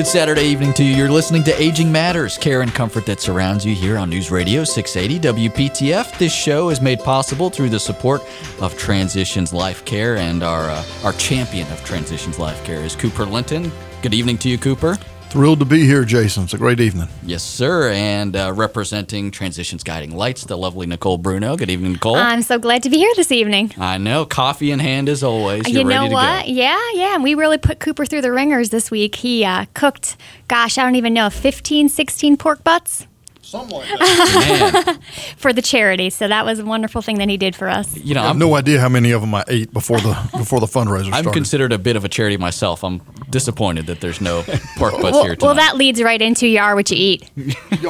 Good Saturday evening to you. You're listening to Aging Matters, care and comfort that surrounds you here on News Radio 680 WPTF. This show is made possible through the support of Transitions Life Care, and our uh, our champion of Transitions Life Care is Cooper Linton. Good evening to you, Cooper. Thrilled to be here, Jason. It's a great evening. Yes, sir. And uh, representing Transitions Guiding Lights, the lovely Nicole Bruno. Good evening, Nicole. I'm so glad to be here this evening. I know. Coffee in hand as always. You're you know ready what? To go. Yeah, yeah. And we really put Cooper through the ringers this week. He uh, cooked, gosh, I don't even know, 15, 16 pork butts Something like that. For the charity. So that was a wonderful thing that he did for us. you know, I have I'm, no idea how many of them I ate before the before the fundraiser I'm started. considered a bit of a charity myself. I'm disappointed that there's no pork butts Well, here tonight. well, that leads right into you are what you eat.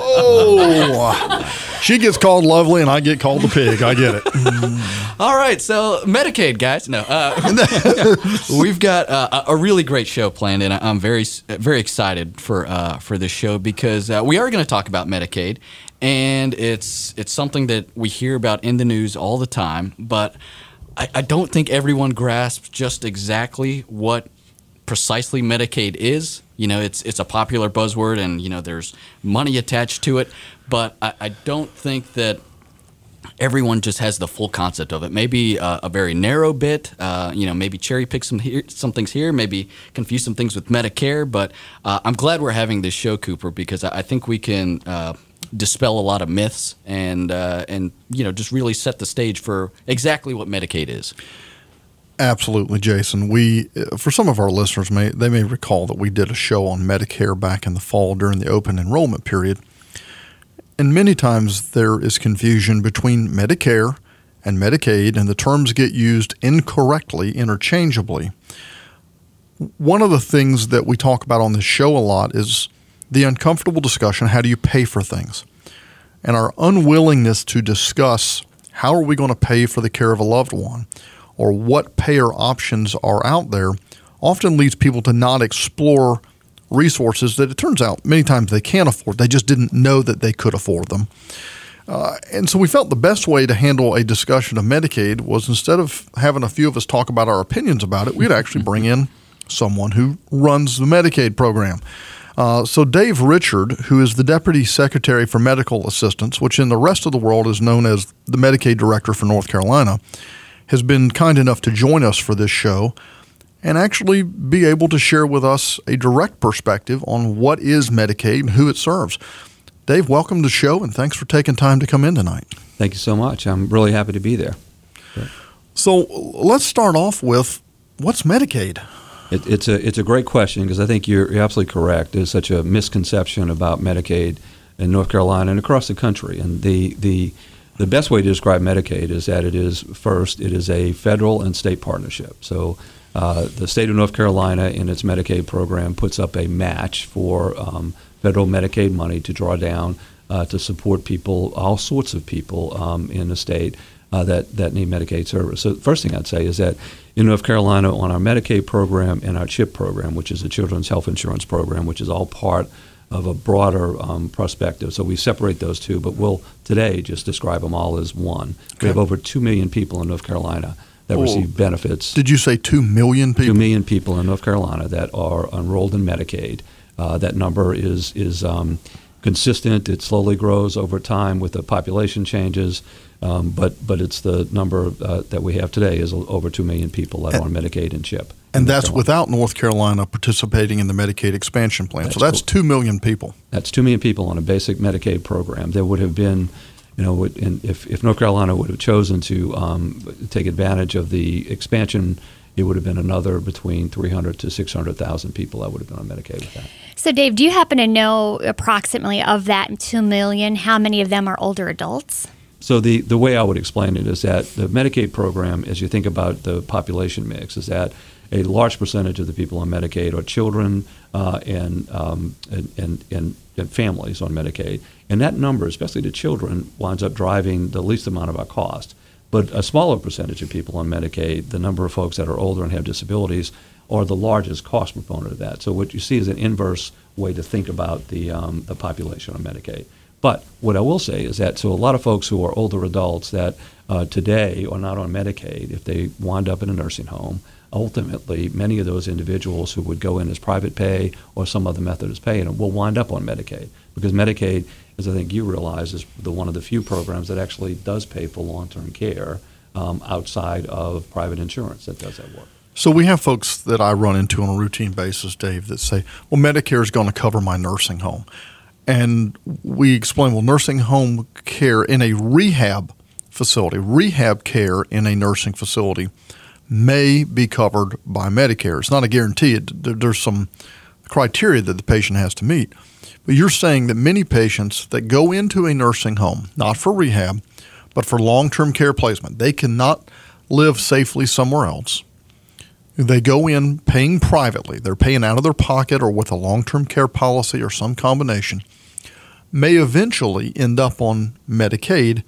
oh, she gets called lovely, and I get called the pig. I get it. All right, so Medicaid, guys. No, uh, we've got uh, a really great show planned, and I'm very, very excited for uh, for this show because uh, we are going to talk about Medicaid, and it's it's something that we hear about in the news all the time, but I, I don't think everyone grasps just exactly what precisely Medicaid is. You know, it's it's a popular buzzword, and you know, there's money attached to it, but I, I don't think that everyone just has the full concept of it. Maybe uh, a very narrow bit, uh, you know, maybe cherry pick some here, some things here, maybe confuse some things with Medicare. But uh, I'm glad we're having this show, Cooper, because I, I think we can uh, dispel a lot of myths and uh, and you know just really set the stage for exactly what Medicaid is. Absolutely, Jason. We, uh, for some of our listeners, may they may recall that we did a show on Medicare back in the fall during the open enrollment period, and many times there is confusion between Medicare and Medicaid, and the terms get used incorrectly, interchangeably. One of the things that we talk about on this show a lot is the uncomfortable discussion: how do you pay for things, and our unwillingness to discuss how are we going to pay for the care of a loved one or what payer options are out there often leads people to not explore resources that it turns out many times they can't afford. They just didn't know that they could afford them. Uh, and so we felt the best way to handle a discussion of Medicaid was instead of having a few of us talk about our opinions about it, we'd actually bring in someone who runs the Medicaid program. Uh, so, Dave Richard, who is the Deputy Secretary for Medical Assistance, which in the rest of the world is known as the Medicaid Director for North Carolina, has been kind enough to join us for this show and actually be able to share with us a direct perspective on what is Medicaid and who it serves. Dave, welcome to the show and thanks for taking time to come in tonight. Thank you so much. I'm really happy to be there. So, let's start off with what's Medicaid? It, it's a it's a great question because I think you're, you're absolutely correct. There's such a misconception about Medicaid in North Carolina and across the country. And the the the best way to describe Medicaid is that it is first it is a federal and state partnership. So uh, the state of North Carolina in its Medicaid program puts up a match for um, federal Medicaid money to draw down uh, to support people, all sorts of people um, in the state uh, that that need Medicaid service. So first thing I'd say is that in North Carolina, on our Medicaid program and our CHIP program, which is the Children's Health Insurance Program, which is all part of a broader um, perspective. So we separate those two, but we'll today just describe them all as one. Okay. We have over two million people in North Carolina that Oh. receive benefits. Did you say 2 million people? Two million people in North Carolina that are enrolled in Medicaid. Uh, that number is is um, consistent. It slowly grows over time with the population changes, um, but but it's the number uh, that we have today is over two million people that are on Medicaid and CHIP. And North that's Carolina. without North Carolina participating in the Medicaid expansion plan. so That's that's 2 million people. That's two million people on a basic Medicaid program. There would have been, you know, would- and if, if North Carolina would have chosen to um, take advantage of the expansion, it would have been another between 300 to 600,000 people that would have been on Medicaid with that. So, Dave, do you happen to know approximately of that 2 million, how many of them are older adults? So the, the way I would explain it is that the Medicaid program, as you think about the population mix, is that a large percentage of the people on Medicaid are children uh, and, um, and, and, and, and families on Medicaid. And that number, especially the children, winds up driving the least amount of our cost. But a smaller percentage of people on Medicaid, the number of folks that are older and have disabilities, are the largest cost component of that. So what you see is an inverse way to think about the, um, the population on Medicaid. But what I will say is that so a lot of folks who are older adults that uh, today are not on Medicaid, if they wind up in a nursing home, ultimately many of those individuals who would go in as private pay or some other method of paying will wind up on Medicaid because Medicaid, as I think you realize, is the one of the few programs that actually does pay for long-term care um, outside of private insurance that does that work. So we have folks that I run into on a routine basis, Dave, that say, "Well, Medicare is going to cover my nursing home," and we explain, "Well, nursing home care in a rehab facility, rehab care in a nursing facility." may be covered by Medicare. It's not a guarantee. It, there's some criteria that the patient has to meet. But you're saying that many patients that go into a nursing home, not for rehab, but for long term care placement, they cannot live safely somewhere else. They go in paying privately, they're paying out of their pocket or with a long term care policy or some combination, may eventually end up on Medicaid.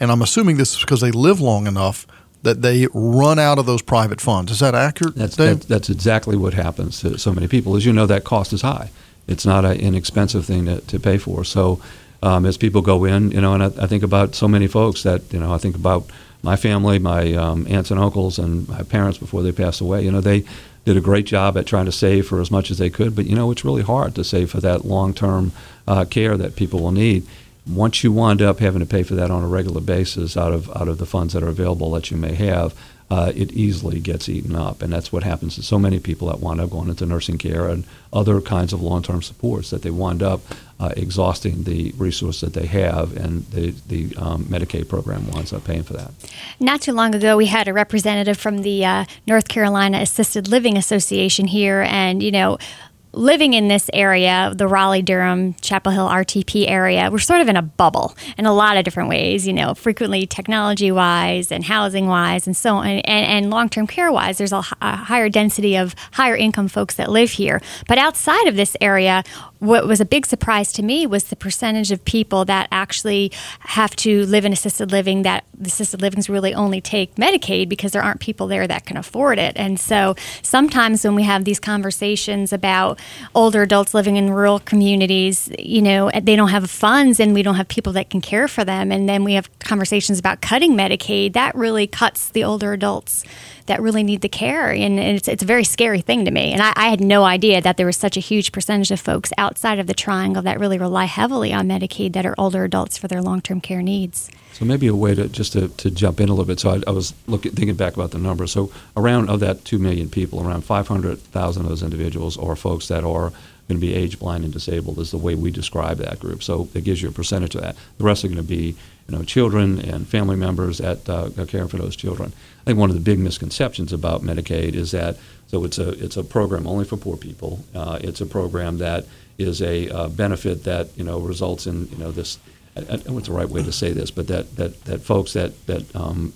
And I'm assuming this is because they live long enough that they run out of those private funds. Is that accurate? That's, that's, that's, exactly what happens to so many people. As you know, that cost is high. It's not an inexpensive thing to, to pay for. So um, as people go in, you know, and I, I, think about so many folks that, you know, I think about my family, my um, aunts and uncles, and my parents before they passed away. You know, they did a great job at trying to save for as much as they could, but, you know, it's really hard to save for that long term uh, care that people will need once you wind up having to pay for that on a regular basis out of out of the funds that are available that you may have, uh, it easily gets eaten up, and that's what happens to so many people that wind up going into nursing care and other kinds of long-term supports that they wind up uh, exhausting the resource that they have, and the the um, Medicaid program winds up paying for that. Not too long ago, we had a representative from the uh, North Carolina Assisted Living Association here, and you know living in this area, the Raleigh, Durham, Chapel Hill RTP area, we're sort of in a bubble in a lot of different ways, you know, frequently technology wise and housing wise and so on, and, and long term care wise. There's a, a higher density of higher income folks that live here. But outside of this area, what was a big surprise to me was the percentage of people that actually have to live in assisted living that assisted livings really only take Medicaid because there aren't people there that can afford it. And so sometimes when we have these conversations about older adults living in rural communities, you know, they don't have funds and we don't have people that can care for them. And then we have conversations about cutting Medicaid. That really cuts the older adults that really need the care. And, it's, it's a very scary thing to me. And I, I, had no idea that there was such a huge percentage of folks outside of the triangle that really rely heavily on Medicaid that are older adults for their long term care needs. So maybe a way to just to, to jump in a little bit. So I, I was looking thinking back about the numbers. So around of that two million people, around five hundred thousand of those individuals are folks that are going to be age blind and disabled is the way we describe that group. So it gives you a percentage of that. The rest are going to be you know children and family members that uh, caring for those children. I think one of the big misconceptions about Medicaid is that so it's a it's a program only for poor people. Uh, it's a program that is a uh, benefit that you know results in you know this. I, I what's the right way to say this, but that that that folks that that um,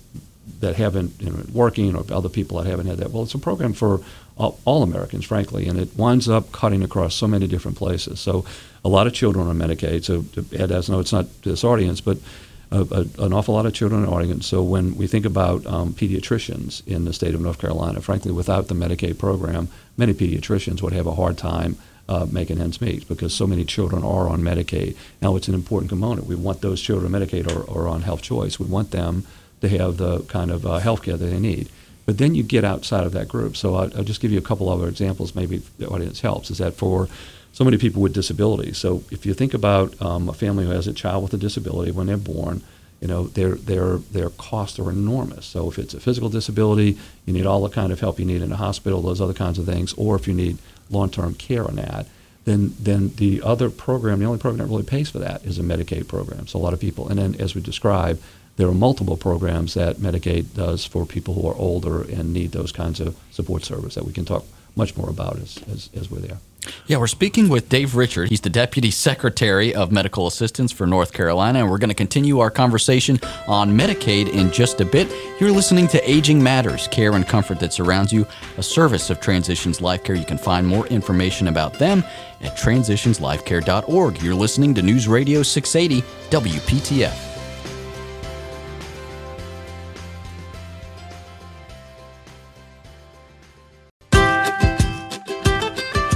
that haven't you know, working or other people that haven't had that. Well, it's a program for all, all, Americans, frankly, and it winds up cutting across so many different places. So, a lot of children on Medicaid. So, Ed has no, it's not this audience, but a, a, an awful lot of children in audience. So, when we think about um, pediatricians in the state of North Carolina, frankly, without the Medicaid program, many pediatricians would have a hard time. Uh, making ends meet because so many children are on Medicaid. Now, it's an important component. We want those children Medicaid or, or on health choice. We want them to have the kind of uh, health care that they need. But then you get outside of that group. So I'll, I'll just give you a couple other examples, maybe the audience helps, is that for so many people with disabilities. So if you think about um, a family who has a child with a disability when they're born, you know, their, their, their costs are enormous. So if it's a physical disability, you need all the kind of help you need in a hospital, those other kinds of things, or if you need long-term care on that, then, then the other program, the only program that really pays for that is a Medicaid program. So a lot of people, and then as we described, there are multiple programs that Medicaid does for people who are older and need those kinds of support service that we can talk much more about as, as, as we're there. Yeah, we're speaking with Dave Richard. He's the Deputy Secretary of Medical Assistance for North Carolina, and we're going to continue our conversation on Medicaid in just a bit. You're listening to Aging Matters, care and comfort that surrounds you, a service of Transitions Life Care. You can find more information about them at transitionslifecare.org. You're listening to News Radio 680 WPTF.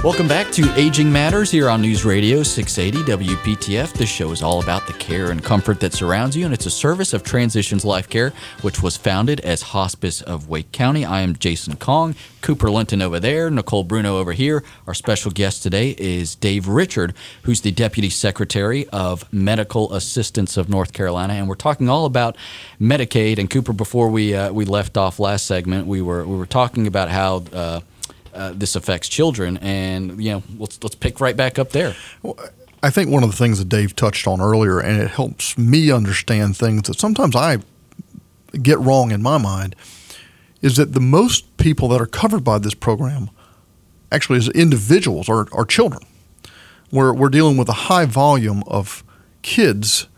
Welcome back to Aging Matters here on News Radio 680 WPTF. This show is all about the care and comfort that surrounds you, and it's a service of Transitions Life Care, which was founded as Hospice of Wake County. I am Jason Kong, Cooper Linton over there, Nicole Bruno over here. Our special guest today is Dave Richard, who's the Deputy Secretary of Medical Assistance of North Carolina, and we're talking all about Medicaid. And Cooper, before we uh, we left off last segment, we were we were talking about how. Uh, uh, this affects children, and you know, let's let's pick right back up there. Well, I think one of the things that Dave touched on earlier, and it helps me understand things that sometimes I get wrong in my mind, is that the most people that are covered by this program, actually as individuals, are, children. We're, we're dealing with a high volume of kids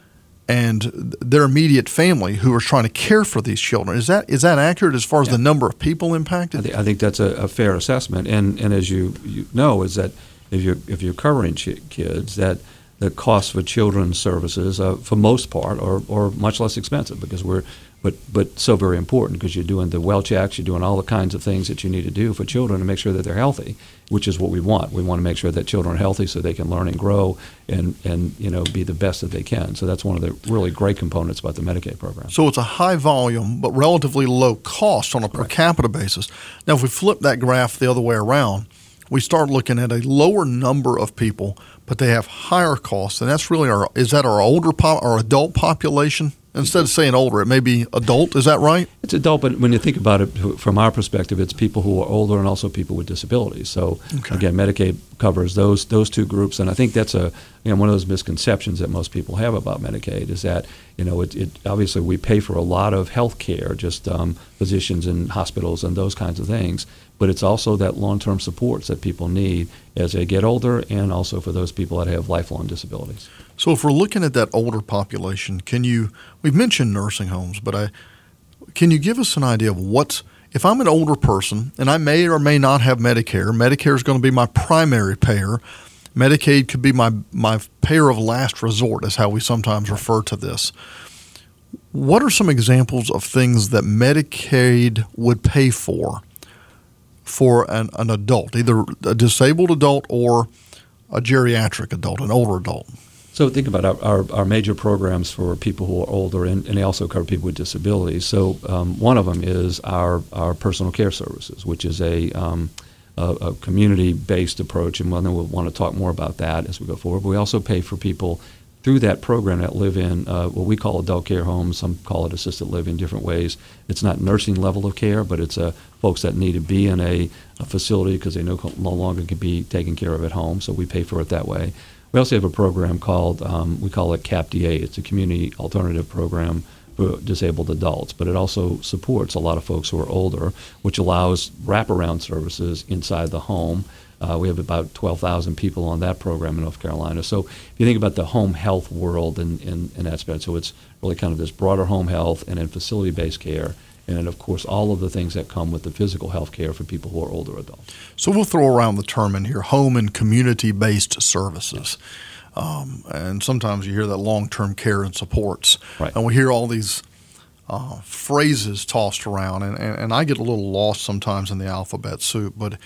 and their immediate family who are trying to care for these children. Is that is that accurate as far as yeah. the number of people impacted? I, th- I think that's a, a, fair assessment. And and as you, you know, is that if you're if you're covering ch- kids, that the cost for children's services, uh, for most part, are, are much less expensive because we're but but so very important because you're doing the well checks, you're doing all the kinds of things that you need to do for children to make sure that they're healthy, which is what we want. We want to make sure that children are healthy so they can learn and grow and and you know be the best that they can. So that's one of the really great components about the Medicaid program. So it's a high volume but relatively low cost on a per right. capita basis. Now, if we flip that graph the other way around, we start looking at a lower number of people, but they have higher costs, and that's really our is that our older pop, our adult population Instead of saying older, it may be adult. Is that right? It's adult, but when you think about it from our perspective, it's people who are older and also people with disabilities. So okay. again, Medicaid covers those those two groups, and I think that's a you know one of those misconceptions that most people have about Medicaid is that you know it, it obviously we pay for a lot of health care, just um, physicians and hospitals and those kinds of things, but it's also that long-term supports that people need as they get older, and also for those people that have lifelong disabilities. So if we're looking at that older population, can you? We've mentioned nursing homes, but I can you give us an idea of what's if I'm an older person and I may or may not have Medicare, Medicare is going to be my primary payer. Medicaid could be my my payer of last resort, is how we sometimes refer to this. What are some examples of things that Medicaid would pay for for an, an adult, either a disabled adult or a geriatric adult, an older adult? So think about our, our, our, major programs for people who are older, and, and they also cover people with disabilities. So um, one of them is our, our personal care services, which is a, um, a, a, community-based approach, and we'll, we'll want to talk more about that as we go forward. But we also pay for people through that program that live in uh, what we call adult care homes. Some call it assisted living, different ways. It's not nursing level of care, but it's uh, folks that need to be in a, a facility because they no, no longer can be taken care of at home. So we pay for it that way. We also have a program called, um, we call it CAPDA. It's a community alternative program for disabled adults, but it also supports a lot of folks who are older, which allows wraparound services inside the home. Uh, we have about 12,000 people on that program in North Carolina. So if you think about the home health world in, in, in that aspect, so it's really kind of this broader home health and then facility-based care and of course all of the things that come with the physical health care for people who are older adults. So we'll throw around the term in here home and community based services. Um, and sometimes you hear that long term care and supports. Right. And we hear all these uh, phrases tossed around, and, and, and I get a little lost sometimes in the alphabet soup, but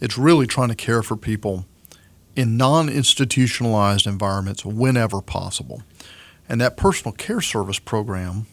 it's really trying to care for people in non institutionalized environments whenever possible. And that personal care service program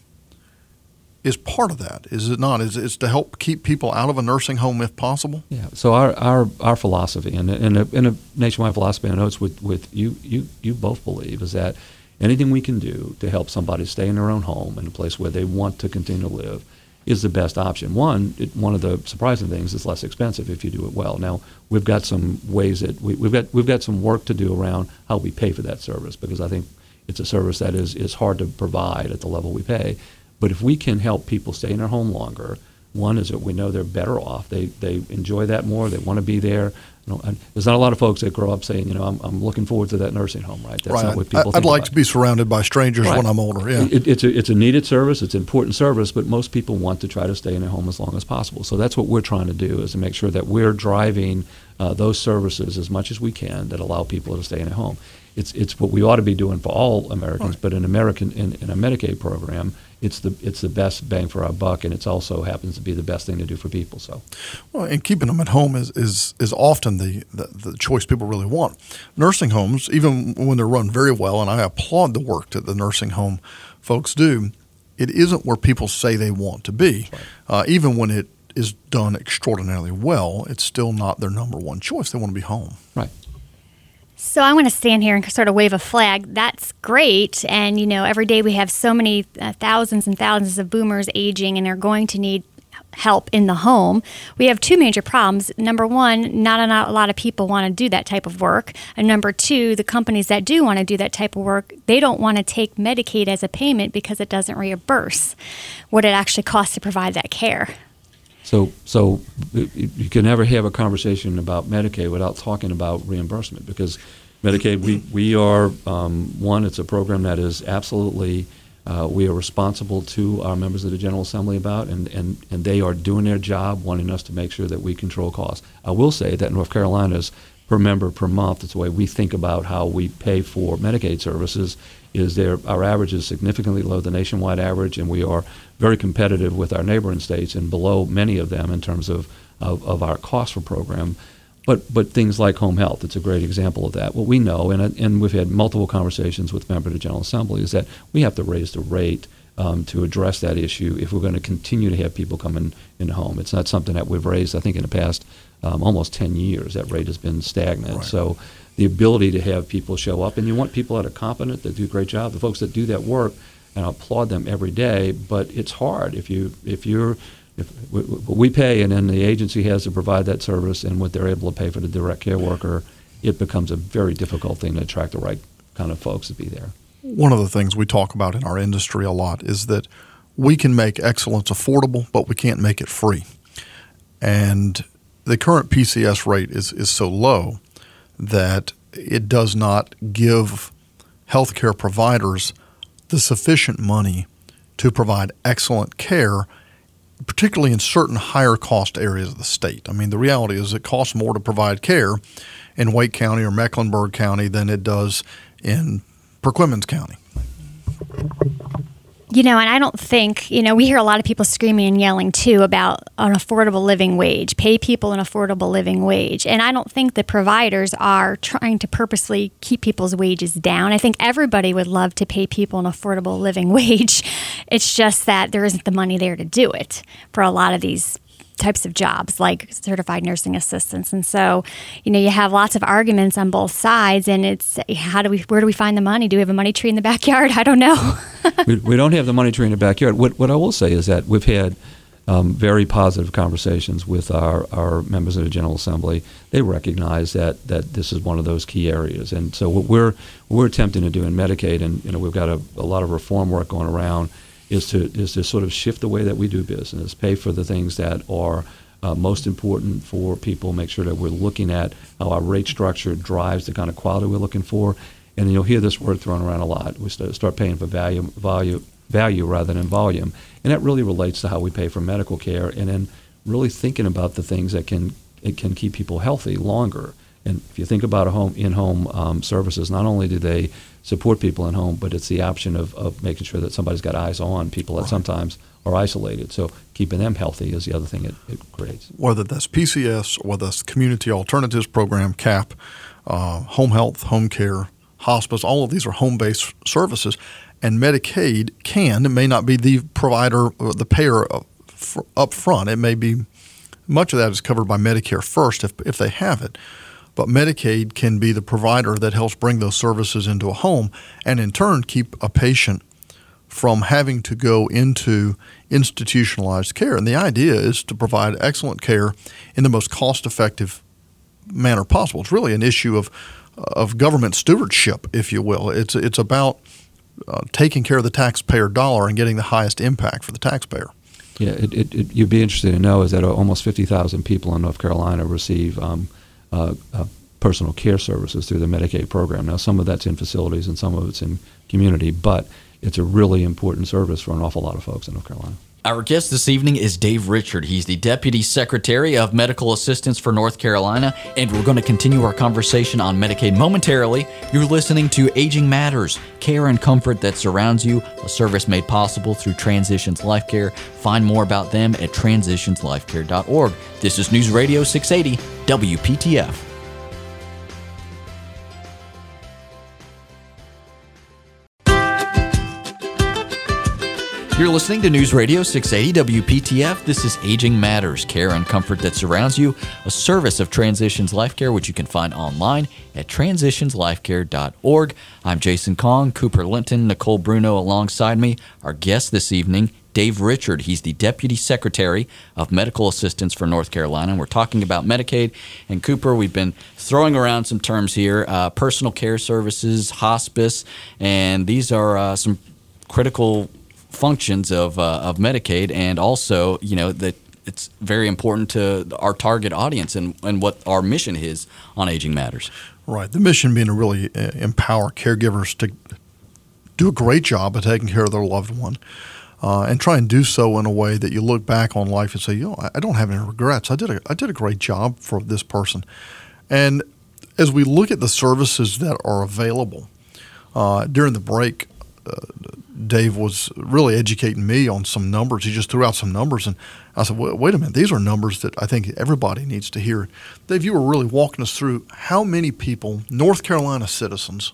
is part of that, is it not? Is it's to help keep people out of a nursing home if possible? Yeah. So our our, our philosophy and in a, a nationwide philosophy, I know it's with, with you you you both believe is that anything we can do to help somebody stay in their own home in a place where they want to continue to live is the best option. One, it, one of the surprising things is less expensive if you do it well. Now we've got some ways that we, we've got we've got some work to do around how we pay for that service because I think it's a service that is is hard to provide at the level we pay. But if we can help people stay in their home longer, one is that we know they're better off. They they enjoy that more. They want to be there. You know, there's not a lot of folks that grow up saying, you know, I'm, I'm looking forward to that nursing home. Right. That's right. not what people. I'd like about. to be surrounded by strangers right. when I'm older. Yeah. It, it's a it's a needed service. It's an important service, but most people want to try to stay in their home as long as possible. So that's what we're trying to do is to make sure that we're driving uh, those services as much as we can that allow people to stay in their home. It's it's what we ought to be doing for all Americans, right. but in American in, in a Medicaid program it's the it's the best bang for our buck, and it also happens to be the best thing to do for people. So, well, and keeping them at home is is, is often the, the, the choice people really want. Nursing homes, even when they're run very well, and I applaud the work that the nursing home folks do, it isn't where people say they want to be. Right. Uh, even when it is done extraordinarily well, it's still not their number one choice. They want to be home. Right. So I want to stand here and sort of wave a flag. That's great. And, you know, every day we have so many uh, thousands and thousands of boomers aging and they're going to need help in the home. We have two major problems. Number one, not a, not a lot of people want to do that type of work. And number two, the companies that do want to do that type of work, they don't want to take Medicaid as a payment because it doesn't reimburse what it actually costs to provide that care. So, so you can never have a conversation about Medicaid without talking about reimbursement because Medicaid, we, we are, um, one, it's a program that is absolutely, uh, we are responsible to our members of the General Assembly about, and, and, and they are doing their job, wanting us to make sure that we control costs. I will say that North Carolina's per member per month, it's the way we think about how we pay for Medicaid services, is there our average is significantly below the nationwide average, and we are very competitive with our neighboring states and below many of them in terms of, of, of our cost for program. But, but things like home health, it's a great example of that. What we know, and, and we've had multiple conversations with members of the General Assembly, is that we have to raise the rate um, to address that issue if we're going to continue to have people come in, in home. It's not something that we've raised, I think, in the past um, almost 10 years. That rate has been stagnant. Right. So the ability to have people show up, and you want people that are competent, that do a great job. The folks that do that work, and I applaud them every day. But it's hard if you if you're if we pay, and then the agency has to provide that service, and what they're able to pay for the direct care worker, it becomes a very difficult thing to attract the right kind of folks to be there. One of the things we talk about in our industry a lot is that we can make excellence affordable, but we can't make it free. And the current PCS rate is, is so low that it does not give healthcare providers the sufficient money to provide excellent care, particularly in certain higher cost areas of the state. I mean, the reality is it costs more to provide care in Wake County or Mecklenburg County than it does in Perquimans County. You know, and I don't think, you know, we hear a lot of people screaming and yelling too about an affordable living wage, pay people an affordable living wage. And I don't think the providers are trying to purposely keep people's wages down. I think everybody would love to pay people an affordable living wage. It's just that there isn't the money there to do it for a lot of these types of jobs like certified nursing assistants. And so you know you have lots of arguments on both sides and it's how do we where do we find the money? Do we have a money tree in the backyard? I don't know. We, we, don't have the money tree in the backyard. What, what i will say is that we've had um, very positive conversations with our, our members of the General Assembly. They recognize that that this is one of those key areas, and so what we're what we're attempting to do in Medicaid, and you know we've got a, a lot of reform work going around is to is to sort of shift the way that we do business, pay for the things that are uh, most important for people, make sure that we're looking at how our rate structure drives the kind of quality we're looking for. And you'll hear this word thrown around a lot. We start paying for value, value, value rather than volume, and that really relates to how we pay for medical care, and then really thinking about the things that can it can keep people healthy longer. And if you think about a home in-home um, services, not only do they support people in home, but it's the option of, of making sure that somebody's got eyes on people that sometimes are isolated. So keeping them healthy is the other thing it, it creates. Whether that's PCS, whether that's Community Alternatives Program, CAP, uh, home health, home care, hospice, all of these are home-based services. And Medicaid can, it may not be the provider, or the payer up front. It may be, much of that is covered by Medicare first if, if they have it but Medicaid can be the provider that helps bring those services into a home and in turn keep a patient from having to go into institutionalized care. And the idea is to provide excellent care in the most cost effective manner possible. It's really an issue of, of government stewardship, if you will. It's, it's about uh, taking care of the taxpayer dollar and getting the highest impact for the taxpayer. Yeah, it, it, it, you'd be interested to know is that almost 50,000 people in North Carolina receive um, uh, uh, personal care services through the Medicaid program. Now, some of that's in facilities and some of it's in community, but it's a really important service for an awful lot of folks in North Carolina. Our guest this evening is Dave Richard. He's the Deputy Secretary of Medical Assistance for North Carolina, and we're going to continue our conversation on Medicaid momentarily. You're listening to Aging Matters, care and comfort that surrounds you, a service made possible through Transitions Life Care. Find more about them at transitionslifecare.org. This is News Radio 680, WPTF. You're listening to News Radio 680 WPTF. This is Aging Matters, care and comfort that surrounds you, a service of Transitions Life Care, which you can find online at transitionslifecare.org. I'm Jason Kong, Cooper Linton, Nicole Bruno alongside me. Our guest this evening, Dave Richard. He's the Deputy Secretary of Medical Assistance for North Carolina. We're talking about Medicaid. And Cooper, we've been throwing around some terms here uh, personal care services, hospice, and these are uh, some critical functions of uh, of Medicaid, and also you know that it's very important to our target audience and, and what our mission is on aging matters. Right. The mission being to really uh, empower caregivers to do a great job of taking care of their loved one. Uh, and try and do so in a way that you look back on life and say, you know, I don't have any regrets. I did a, I did a great job for this person." And as we look at the services that are available uh, during the break, uh, Dave was really educating me on some numbers. He just threw out some numbers, and I said, "Wait a minute, these are numbers that I think everybody needs to hear." Dave, you were really walking us through how many people, North Carolina citizens,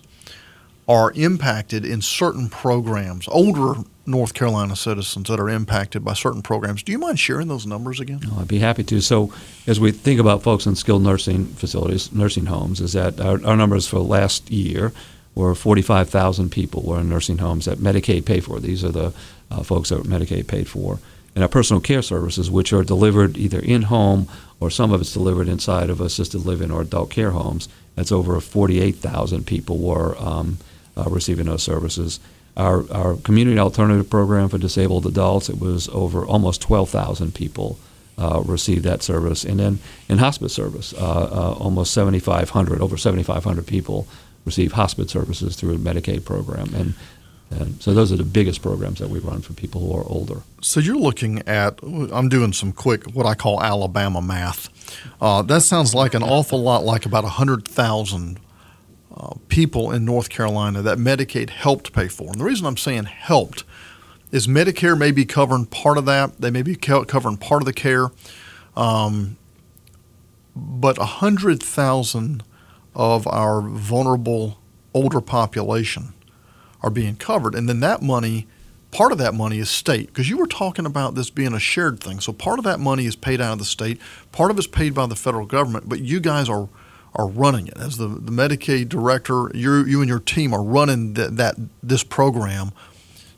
are impacted in certain programs. Older North Carolina citizens that are impacted by certain programs. Do you mind sharing those numbers again? Oh, I'd be happy to. So, as we think about folks in skilled nursing facilities, nursing homes, is that our, our numbers for last year where 45,000 people were in nursing homes that Medicaid paid for. These are the uh, folks that Medicaid paid for. And our personal care services, which are delivered either in home or some of it's delivered inside of assisted living or adult care homes, that's over 48,000 people were um, uh, receiving those services. Our, our community alternative program for disabled adults, it was over almost 12,000 people uh, received that service. And then in hospice service, uh, uh almost 7,500, over 7,500 people receive hospice services through a Medicaid program. And, and so those are the biggest programs that we run for people who are older. So you're looking at, I'm doing some quick, what I call Alabama math. Uh, that sounds like an awful lot like about 100,000 uh, people in North Carolina that Medicaid helped pay for. And the reason I'm saying helped is Medicare may be covering part of that. They may be covering part of the care. Um, but 100,000 of our vulnerable older population are being covered. And then that money, part of that money is state, because you were talking about this being a shared thing. So part of that money is paid out of the state, part of it's paid by the federal government, but you guys are are running it as the, the Medicaid director. You you and your team are running the, that this program,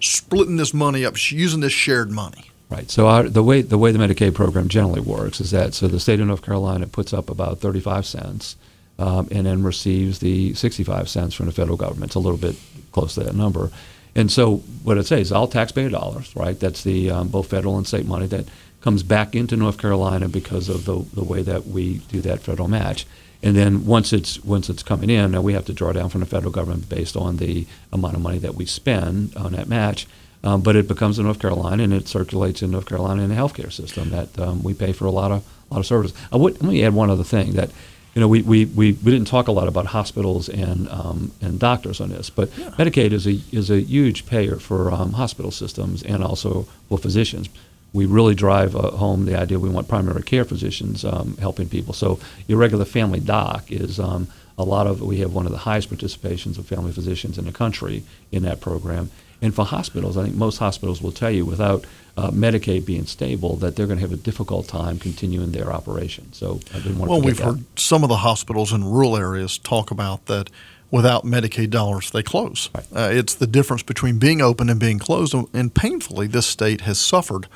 splitting this money up, using this shared money. Right. So our, the way the way the Medicaid program generally works is that so the state of North Carolina puts up about thirty five cents um, and then receives the 65 cents from the federal government. It's a little bit close to that number. And so what it says all taxpayer dollars, right? That's the um, both federal and state money that comes back into North Carolina because of the, the way that we do that federal match. And then once it's once it's coming in, now we have to draw down from the federal government based on the amount of money that we spend on that match. Um, but it becomes in North Carolina and it circulates in North Carolina in the healthcare system that um, we pay for a lot of a lot of services. I would, let me add one other thing that you know, we, we, we, we didn't talk a lot about hospitals and um, and doctors on this, but yeah. Medicaid is a is a huge payer for um, hospital systems and also for physicians. We really drive uh, home the idea we want primary care physicians um, helping people. So your regular family doc is um, a lot of we have one of the highest participations of family physicians in the country in that program. And for hospitals, I think most hospitals will tell you without uh, Medicaid being stable that they're going to have a difficult time continuing their operation. So I didn't want well, we've that. heard some of the hospitals in rural areas talk about that. Without Medicaid dollars, they close. Right. Uh, it's the difference between being open and being closed. And painfully, this state has suffered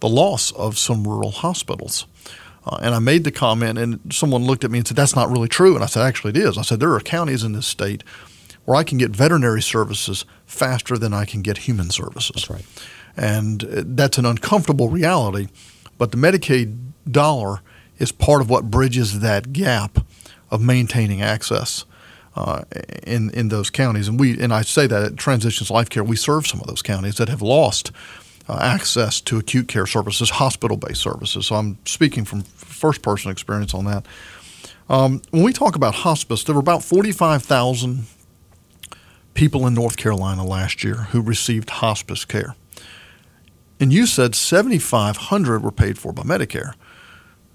the loss of some rural hospitals. Uh, and I made the comment, and someone looked at me and said, That's not really true. And I said, Actually, it is. I said, There are counties in this state where I can get veterinary services faster than I can get human services. That's right. And that's an uncomfortable reality. But the Medicaid dollar is part of what bridges that gap of maintaining access uh, in in those counties. And we and I say that at Transitions Life Care, we serve some of those counties that have lost uh, access to acute care services, hospital based services. So I'm speaking from first person experience on that. Um, when we talk about hospice, there were about 45,000 people in North Carolina last year who received hospice care. And you said 7,500 were paid for by Medicare.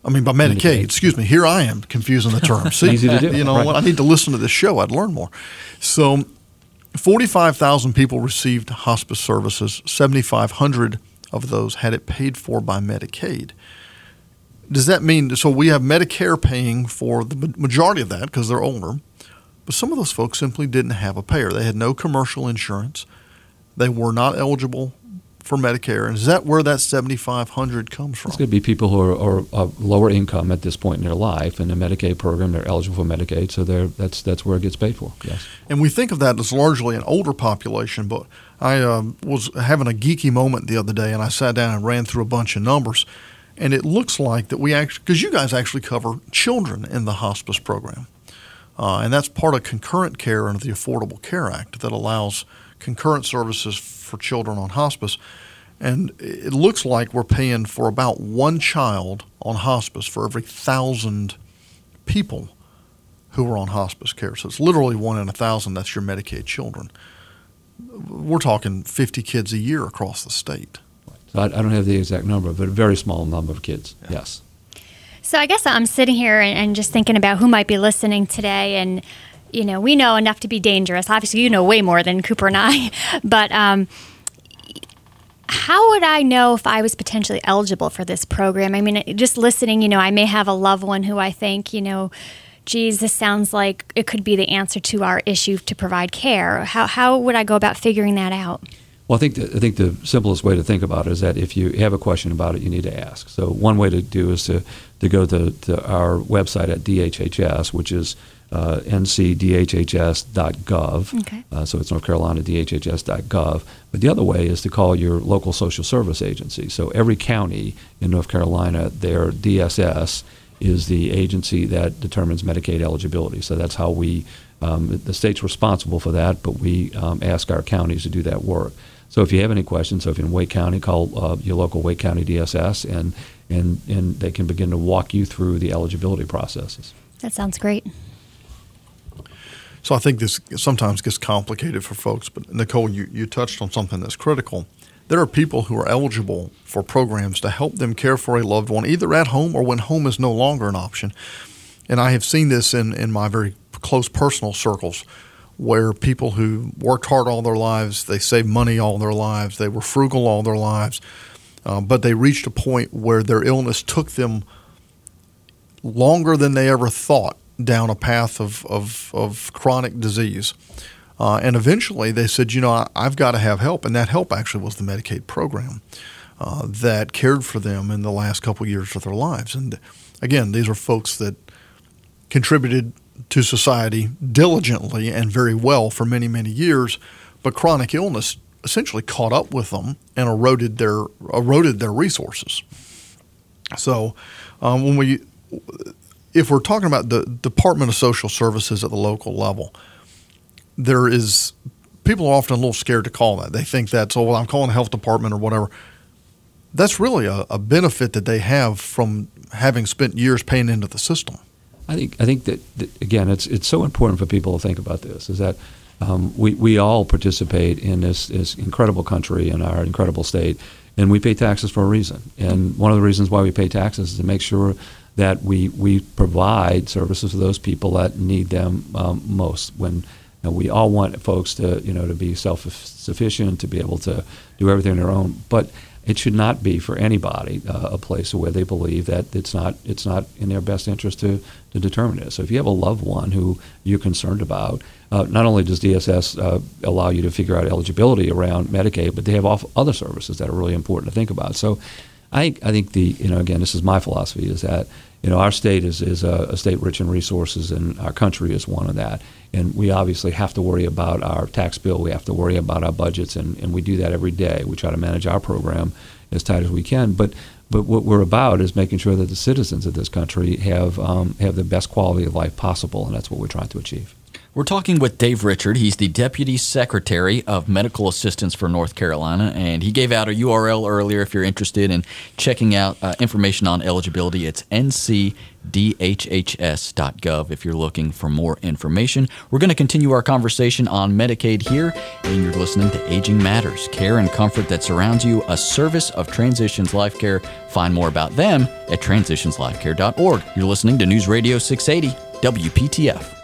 I mean, by Medicaid, Medicaid. excuse me. Here I am confusing the terms. See, Easy to do. You know, right. I need to listen to this show. I'd learn more. So 45,000 people received hospice services. 7,500 of those had it paid for by Medicaid. Does that mean so we have Medicare paying for the majority of that because they're older, but some of those folks simply didn't have a payer. They had no commercial insurance. They were not eligible for Medicare. And is that where that 7500 comes from? It's going to be people who are, are, are, lower income at this point in their life. In the Medicaid program, they're eligible for Medicaid, so that's, that's where it gets paid for, yes. And we think of that as largely an older population, but I uh, was having a geeky moment the other day, and I sat down and ran through a bunch of numbers. And it looks like that we actually, because you guys actually cover children in the hospice program. Uh, and that's part of concurrent care under the Affordable Care Act that allows concurrent services for children on hospice. And it looks like we're paying for about one child on hospice for every thousand people who are on hospice care. So it's literally one in a thousand. That's your Medicaid children. We're talking 50 kids a year across the state. So I, I don't have the exact number, but a very small number of kids, yeah. yes. So I guess I'm sitting here and, and just thinking about who might be listening today and you know, we know enough to be dangerous. Obviously, you know way more than Cooper and I, but um, how would I know if I was potentially eligible for this program? I mean, just listening, you know, I may have a loved one who I think, you know, geez, this sounds like it could be the answer to our issue to provide care. How, how would I go about figuring that out? Well, I think the, I think the simplest way to think about it is that if you have a question about it, you need to ask. So one way to do is to, to go to, to our website at DHHS, which is uh, ncdhhs.gov. Okay. Uh, so it's North Carolina DHHS.gov. But the other way is to call your local social service agency. So every county in North Carolina, their DSS is the agency that determines Medicaid eligibility. So that's how we, um, the state's responsible for that, but we um, ask our counties to do that work. So if you have any questions, so if you're in Wake County, call uh, your local Wake County DSS, and, and, and they can begin to walk you through the eligibility processes. That sounds great. So I think this sometimes gets complicated for folks, but Nicole, you, you touched on something that's critical. There are people who are eligible for programs to help them care for a loved one, either at home or when home is no longer an option. And I have seen this in, in my very close personal circles where people who worked hard all their lives, they saved money all their lives, they were frugal all their lives, uh, but they reached a point where their illness took them longer than they ever thought down a path of, of, of chronic disease. Uh, and eventually they said, you know, I, have got to have help. And that help actually was the Medicaid program uh, that cared for them in the last couple years of their lives. And again, these are folks that contributed to society diligently and very well for many, many years, but chronic illness essentially caught up with them and eroded their eroded their resources. So, um, when we, if we're talking about the Department of Social Services at the local level, there is people are often a little scared to call that. They think that's oh, well, I'm calling the health department or whatever. That's really a, a benefit that they have from having spent years paying into the system. I think I think that, that, again, it's it's so important for people to think about this. Is that um, we we all participate in this this incredible country and our incredible state, and we pay taxes for a reason. And one of the reasons why we pay taxes is to make sure that we we provide services to those people that need them um, most. When we all want folks to you know to be self sufficient, to be able to do everything on their own, but it should not be for anybody uh, a place where they believe that it's not it's not in their best interest to, to determine it. So if you have a loved one who you're concerned about, uh, not only does DSS uh, allow you to figure out eligibility around Medicaid, but they have other services that are really important to think about. So I I think the you know again this is my philosophy is that you know, our state is, is a, a, state rich in resources, and our country is one of that. And we obviously have to worry about our tax bill. We have to worry about our budgets, and, and we do that every day. We try to manage our program as tight as we can. But but what we're about is making sure that the citizens of this country have um, have the best quality of life possible, and that's what we're trying to achieve. We're talking with Dave Richard. He's the Deputy Secretary of Medical Assistance for North Carolina, and he gave out a URL earlier if you're interested in checking out uh, information on eligibility. It's ncdhhs.gov if you're looking for more information. We're going to continue our conversation on Medicaid here, and you're listening to Aging Matters Care and Comfort that Surrounds You, a service of Transitions Life Care. Find more about them at transitionslifecare.org. You're listening to News Radio 680, WPTF.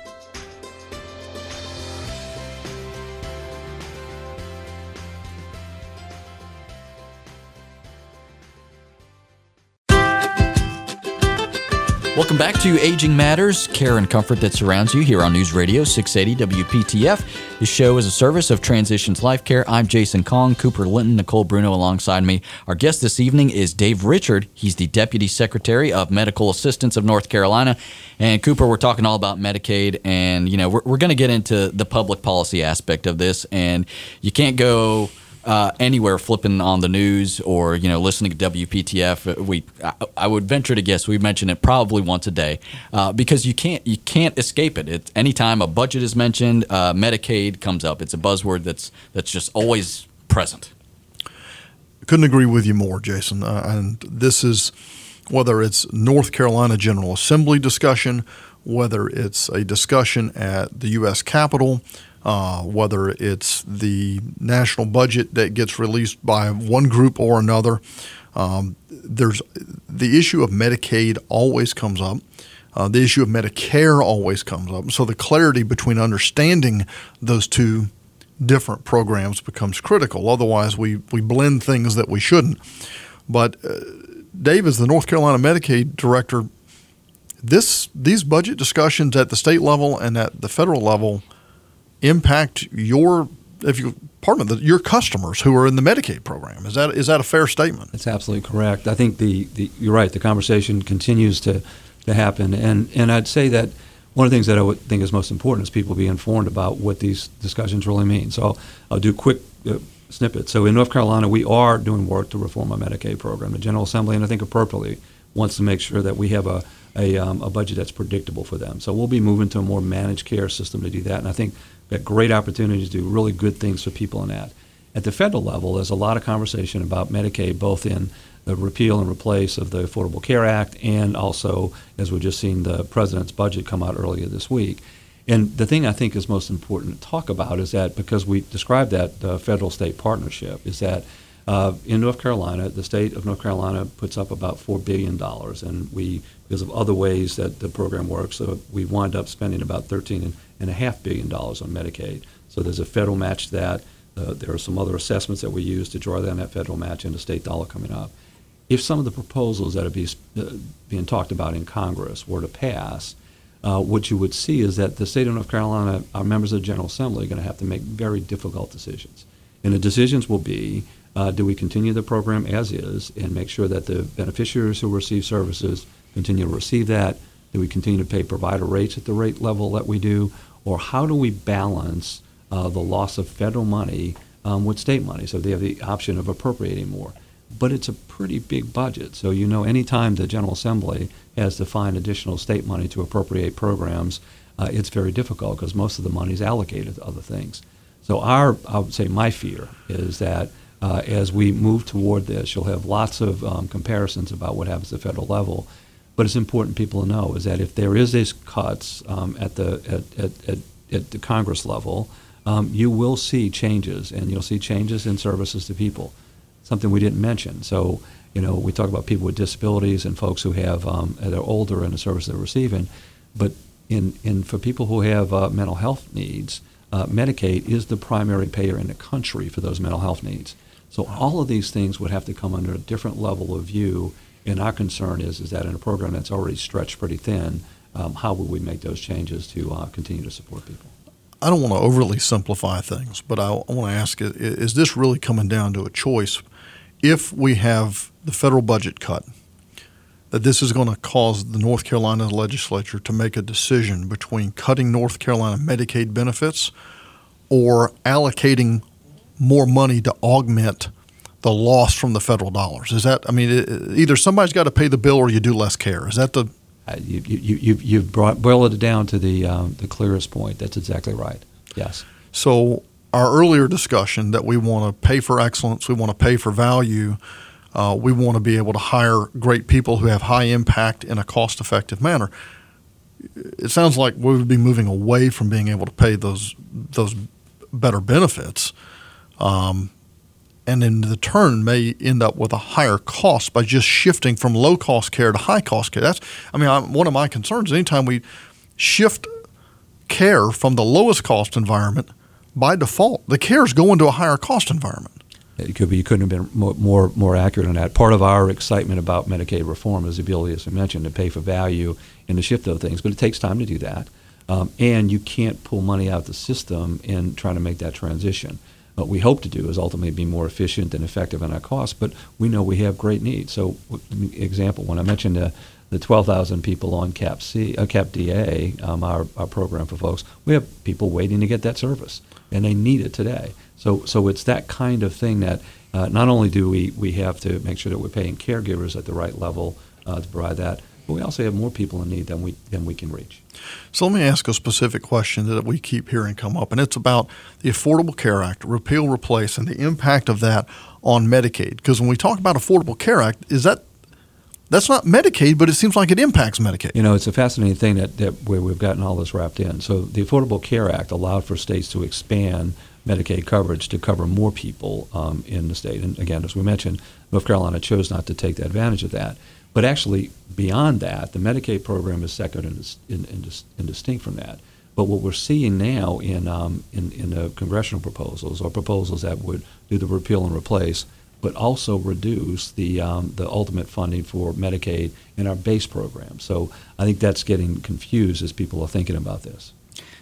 Welcome back to Aging Matters, care and comfort that surrounds you here on News Radio 680 WPTF. This show is a service of Transitions Life Care. I'm Jason Kong, Cooper Linton, Nicole Bruno alongside me. Our guest this evening is Dave Richard. He's the Deputy Secretary of Medical Assistance of North Carolina. And Cooper, we're talking all about Medicaid, and you know we're, we're going to get into the public policy aspect of this, and you can't go uh, anywhere flipping on the news or you know listening to WPTF, uh, we I, I would venture to guess we mention it probably once a day uh, because you can't you can't escape it. It's anytime a budget is mentioned, uh, Medicaid comes up. It's a buzzword that's that's just always present. Couldn't agree with you more, Jason. Uh, and this is whether it's North Carolina General Assembly discussion, whether it's a discussion at the U.S. Capitol uh, whether it's the national budget that gets released by one group or another. Um, there's the issue of Medicaid always comes up. Uh, the issue of Medicare always comes up. So the clarity between understanding those two different programs becomes critical. Otherwise, we, we blend things that we shouldn't. But uh, Dave, as the North Carolina Medicaid director, this these budget discussions at the state level and at the federal level – impact your if you pardon your customers who are in the Medicaid program. Is that is that a fair statement? That's absolutely correct. I think the, the you're right. The conversation continues to to happen, and and I'd say that one of the things that I would think is most important is people be informed about what these discussions really mean. So I'll do quick uh, snippets. So in North Carolina, we are doing work to reform our Medicaid program. The General Assembly, and I think appropriately, wants to make sure that we have a a, um, a budget that's predictable for them. So we'll be moving to a more managed care system to do that, and I think got great opportunities to do really good things for people in that. At the federal level, there's a lot of conversation about Medicaid, both in the repeal and replace of the Affordable Care Act, and also, as we've just seen, the president's budget come out earlier this week. And the thing I think is most important to talk about is that because we described that uh, federal state partnership, is that uh, in North Carolina, the state of North Carolina puts up about $4 billion, and we, because of other ways that the program works, so we wind up spending about 13 and a half billion dollars on Medicaid. So there's a federal match to that. Uh, there are some other assessments that we use to draw down that federal match and the state dollar coming up. If some of the proposals that are be, uh, being talked about in Congress were to pass, uh, what you would see is that the state of North Carolina, our members of the General Assembly, are going to have to make very difficult decisions. And the decisions will be uh, do we continue the program as is and make sure that the beneficiaries who receive services continue to receive that? Do we continue to pay provider rates at the rate level that we do? Or how do we balance uh, the loss of federal money um, with state money? So they have the option of appropriating more. But it's a pretty big budget. So, you know, anytime the General Assembly has to find additional state money to appropriate programs, uh, it's very difficult because most of the money is allocated to other things. So, our, I would say, my fear is that uh, as we move toward this, you'll have lots of um, comparisons about what happens at the federal level but it's important people to know is that if there is these cuts um, at the at, at, at, at, the Congress level, um, you will see changes, and you'll see changes in services to people. Something we didn't mention. So you know we talk about people with disabilities and folks who have um, that are older and the service they're receiving, but in in for people who have uh, mental health needs, uh, Medicaid is the primary payer in the country for those mental health needs. So all of these things would have to come under a different level of view and our concern is, is that in a program that's already stretched pretty thin, um, how will we make those changes to uh, continue to support people? I don't want to overly simplify things, but I, I want to ask is this really coming down to a choice? If we have the federal budget cut, that this is going to cause the North Carolina legislature to make a decision between cutting North Carolina Medicaid benefits or allocating more money to augment the loss from the federal dollars? Is that I mean, it, either somebody's got to pay the bill or you do less care. Is that the Uh, you, you, you, you've brought, boiled it down to the, um, the clearest point. That's exactly right. Yes. So, our earlier discussion that we want to pay for excellence, we want to pay for value, uh, we want to be able to hire great people who have high impact in a cost effective manner. It sounds like we would be moving away from being able to pay those those better benefits, um, and in the turn may end up with a higher cost by just shifting from low cost care to high cost care. That's, I mean, I'm, one of my concerns. Anytime we shift care from the lowest cost environment, by default, the care is going to a higher cost environment. It could be you couldn't have been more, more more accurate on that. Part of our excitement about Medicaid reform is the ability, as I mentioned, to pay for value and to shift those things. But it takes time to do that, um, and you can't pull money out of the system in trying to make that transition. What we hope to do is ultimately be more efficient and effective in our costs, but we know we have great needs. So, example, when I mentioned uh, the 12,000 people on CAP C, uh, CAP DA, um, our, our program for folks, we have people waiting to get that service, and they need it today. So, so it's that kind of thing that uh, not only do we, we have to make sure that we're paying caregivers at the right level uh, to provide that, but we also have more people in need than we than we can reach. So let me ask a specific question that we keep hearing come up, and it's about the Affordable Care Act, repeal, replace, and the impact of that on Medicaid. Because when we talk about Affordable Care Act, is that that's not Medicaid, but it seems like it impacts Medicaid. You know, it's a fascinating thing that, that where we've gotten all this wrapped in. So the Affordable Care Act allowed for states to expand Medicaid coverage to cover more people um, in the state. And again, as we mentioned, North Carolina chose not to take advantage of that. But actually, beyond that, the Medicaid program is separate and, distinct from that. But what we're seeing now in, um, in, in the congressional proposals are proposals that would do the repeal and replace, but also reduce the, um, the ultimate funding for Medicaid in our base program. So I think that's getting confused as people are thinking about this.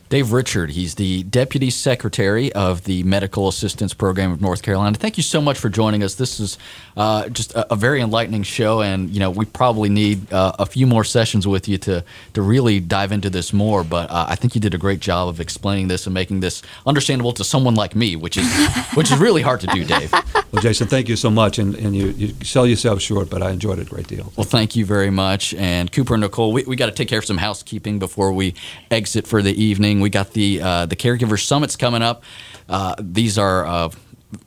Dave Richard, he's the Deputy Secretary of the Medical Assistance Program of North Carolina. Thank you so much for joining us. This is uh, just a, a, very enlightening show, and you know we probably need uh, a few more sessions with you to to really dive into this more. But uh, I think you did a great job of explaining this and making this understandable to someone like me, which is which is really hard to do, Dave. Well, Jason, thank you so much, and, and you, you sell yourself short, but I enjoyed it a great deal. Well, thank you very much, and Cooper and Nicole, we, we got to take care of some housekeeping before we exit for the evening. We got the uh, the caregiver summits coming up. Uh, these are uh,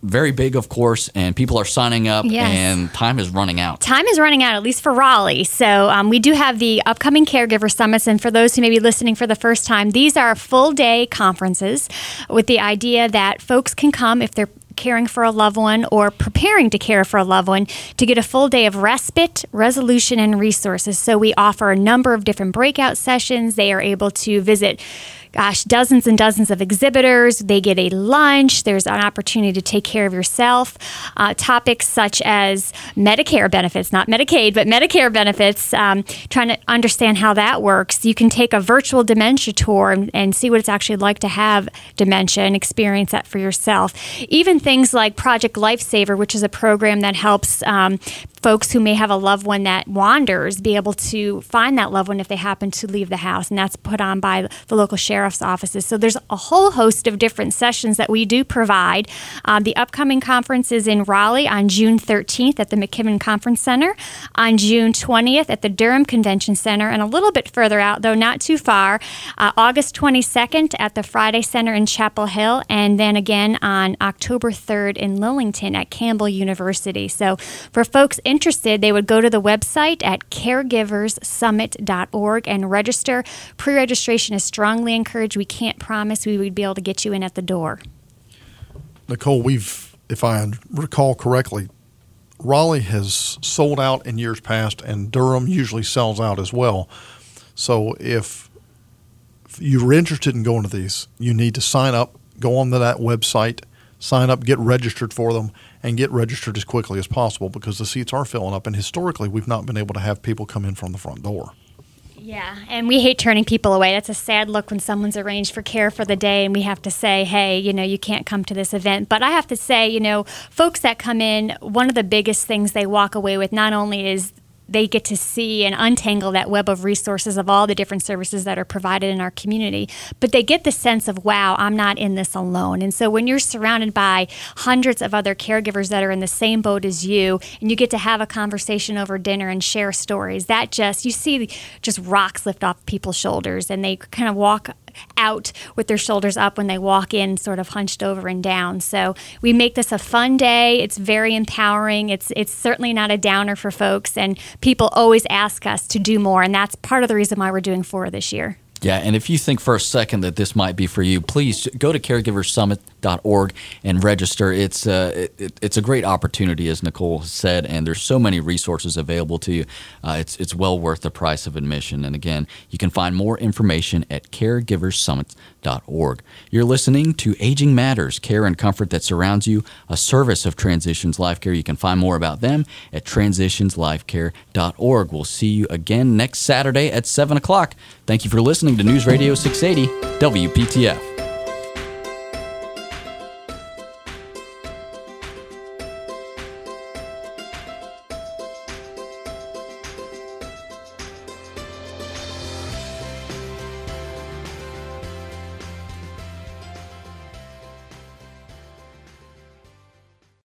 very big, of course, and people are signing up, yes. and time is running out. Time is running out, at least for Raleigh. So um, we do have the upcoming caregiver summits, and for those who may be listening for the first time, these are full day conferences with the idea that folks can come if they're caring for a loved one or preparing to care for a loved one to get a full day of respite, resolution, and resources. So we offer a number of different breakout sessions. They are able to visit gosh, dozens and dozens of exhibitors. They get a lunch. There's an opportunity to take care of yourself. Uh, topics such as Medicare benefits, not Medicaid, but Medicare benefits, um, trying to understand how that works. You can take a virtual dementia tour and, and, see what it's actually like to have dementia and experience that for yourself. Even things like Project Lifesaver, which is a program that helps um, folks who may have a loved one that wanders be able to find that loved one if they happen to leave the house. And that's put on by the local sheriff's offices. So there's a whole host of different sessions that we do provide. Um, the upcoming conference is in Raleigh on June 13th at the McKimmon Conference Center, on June 20th at the Durham Convention Center, and a little bit further out, though not too far, uh, August 22nd at the Friday Center in Chapel Hill, and then again on October 3rd in Lillington at Campbell University. So for folks interested, they would go to the website at caregiversummit.org and register. Pre registration is strongly encouraged. We can't promise we would be able to get you in at the door. Nicole, we've, if I recall correctly, Raleigh has sold out in years past, and Durham usually sells out as well. So if you're interested in going to these, you need to sign up, go onto that website, sign up, get registered for them, and get registered as quickly as possible because the seats are filling up. And historically, we've not been able to have people come in from the front door. Yeah, and we hate turning people away. That's a sad look when someone's arranged for care for the day and we have to say, hey, you know, you can't come to this event. But I have to say, you know, folks that come in, one of the biggest things they walk away with not only is they get to see and untangle that web of resources of all the different services that are provided in our community. But they get the sense of, wow, I'm not in this alone. And so when you're surrounded by hundreds of other caregivers that are in the same boat as you, and you get to have a conversation over dinner and share stories, that just, you see just rocks lift off people's shoulders and they kind of walk out with their shoulders up when they walk in, sort of hunched over and down. So we make this a fun day. It's very empowering. It's it's certainly not a downer for folks, and people always ask us to do more, and that's part of the reason why we're doing four this year. Yeah, and if you think for a second that this might be for you, please go to caregiversummit.org and register. It's uh, it, it's a great opportunity, as Nicole said, and there's so many resources available to you. Uh, it's it's well worth the price of admission. And again, you can find more information at caregiversummit.org. You're listening to Aging Matters, care and comfort that surrounds you, a service of Transitions Life Care. You can find more about them at transitionslifecare.org. We'll see you again next Saturday at seven o'clock. Thank you for listening to News Radio 680 WPTF.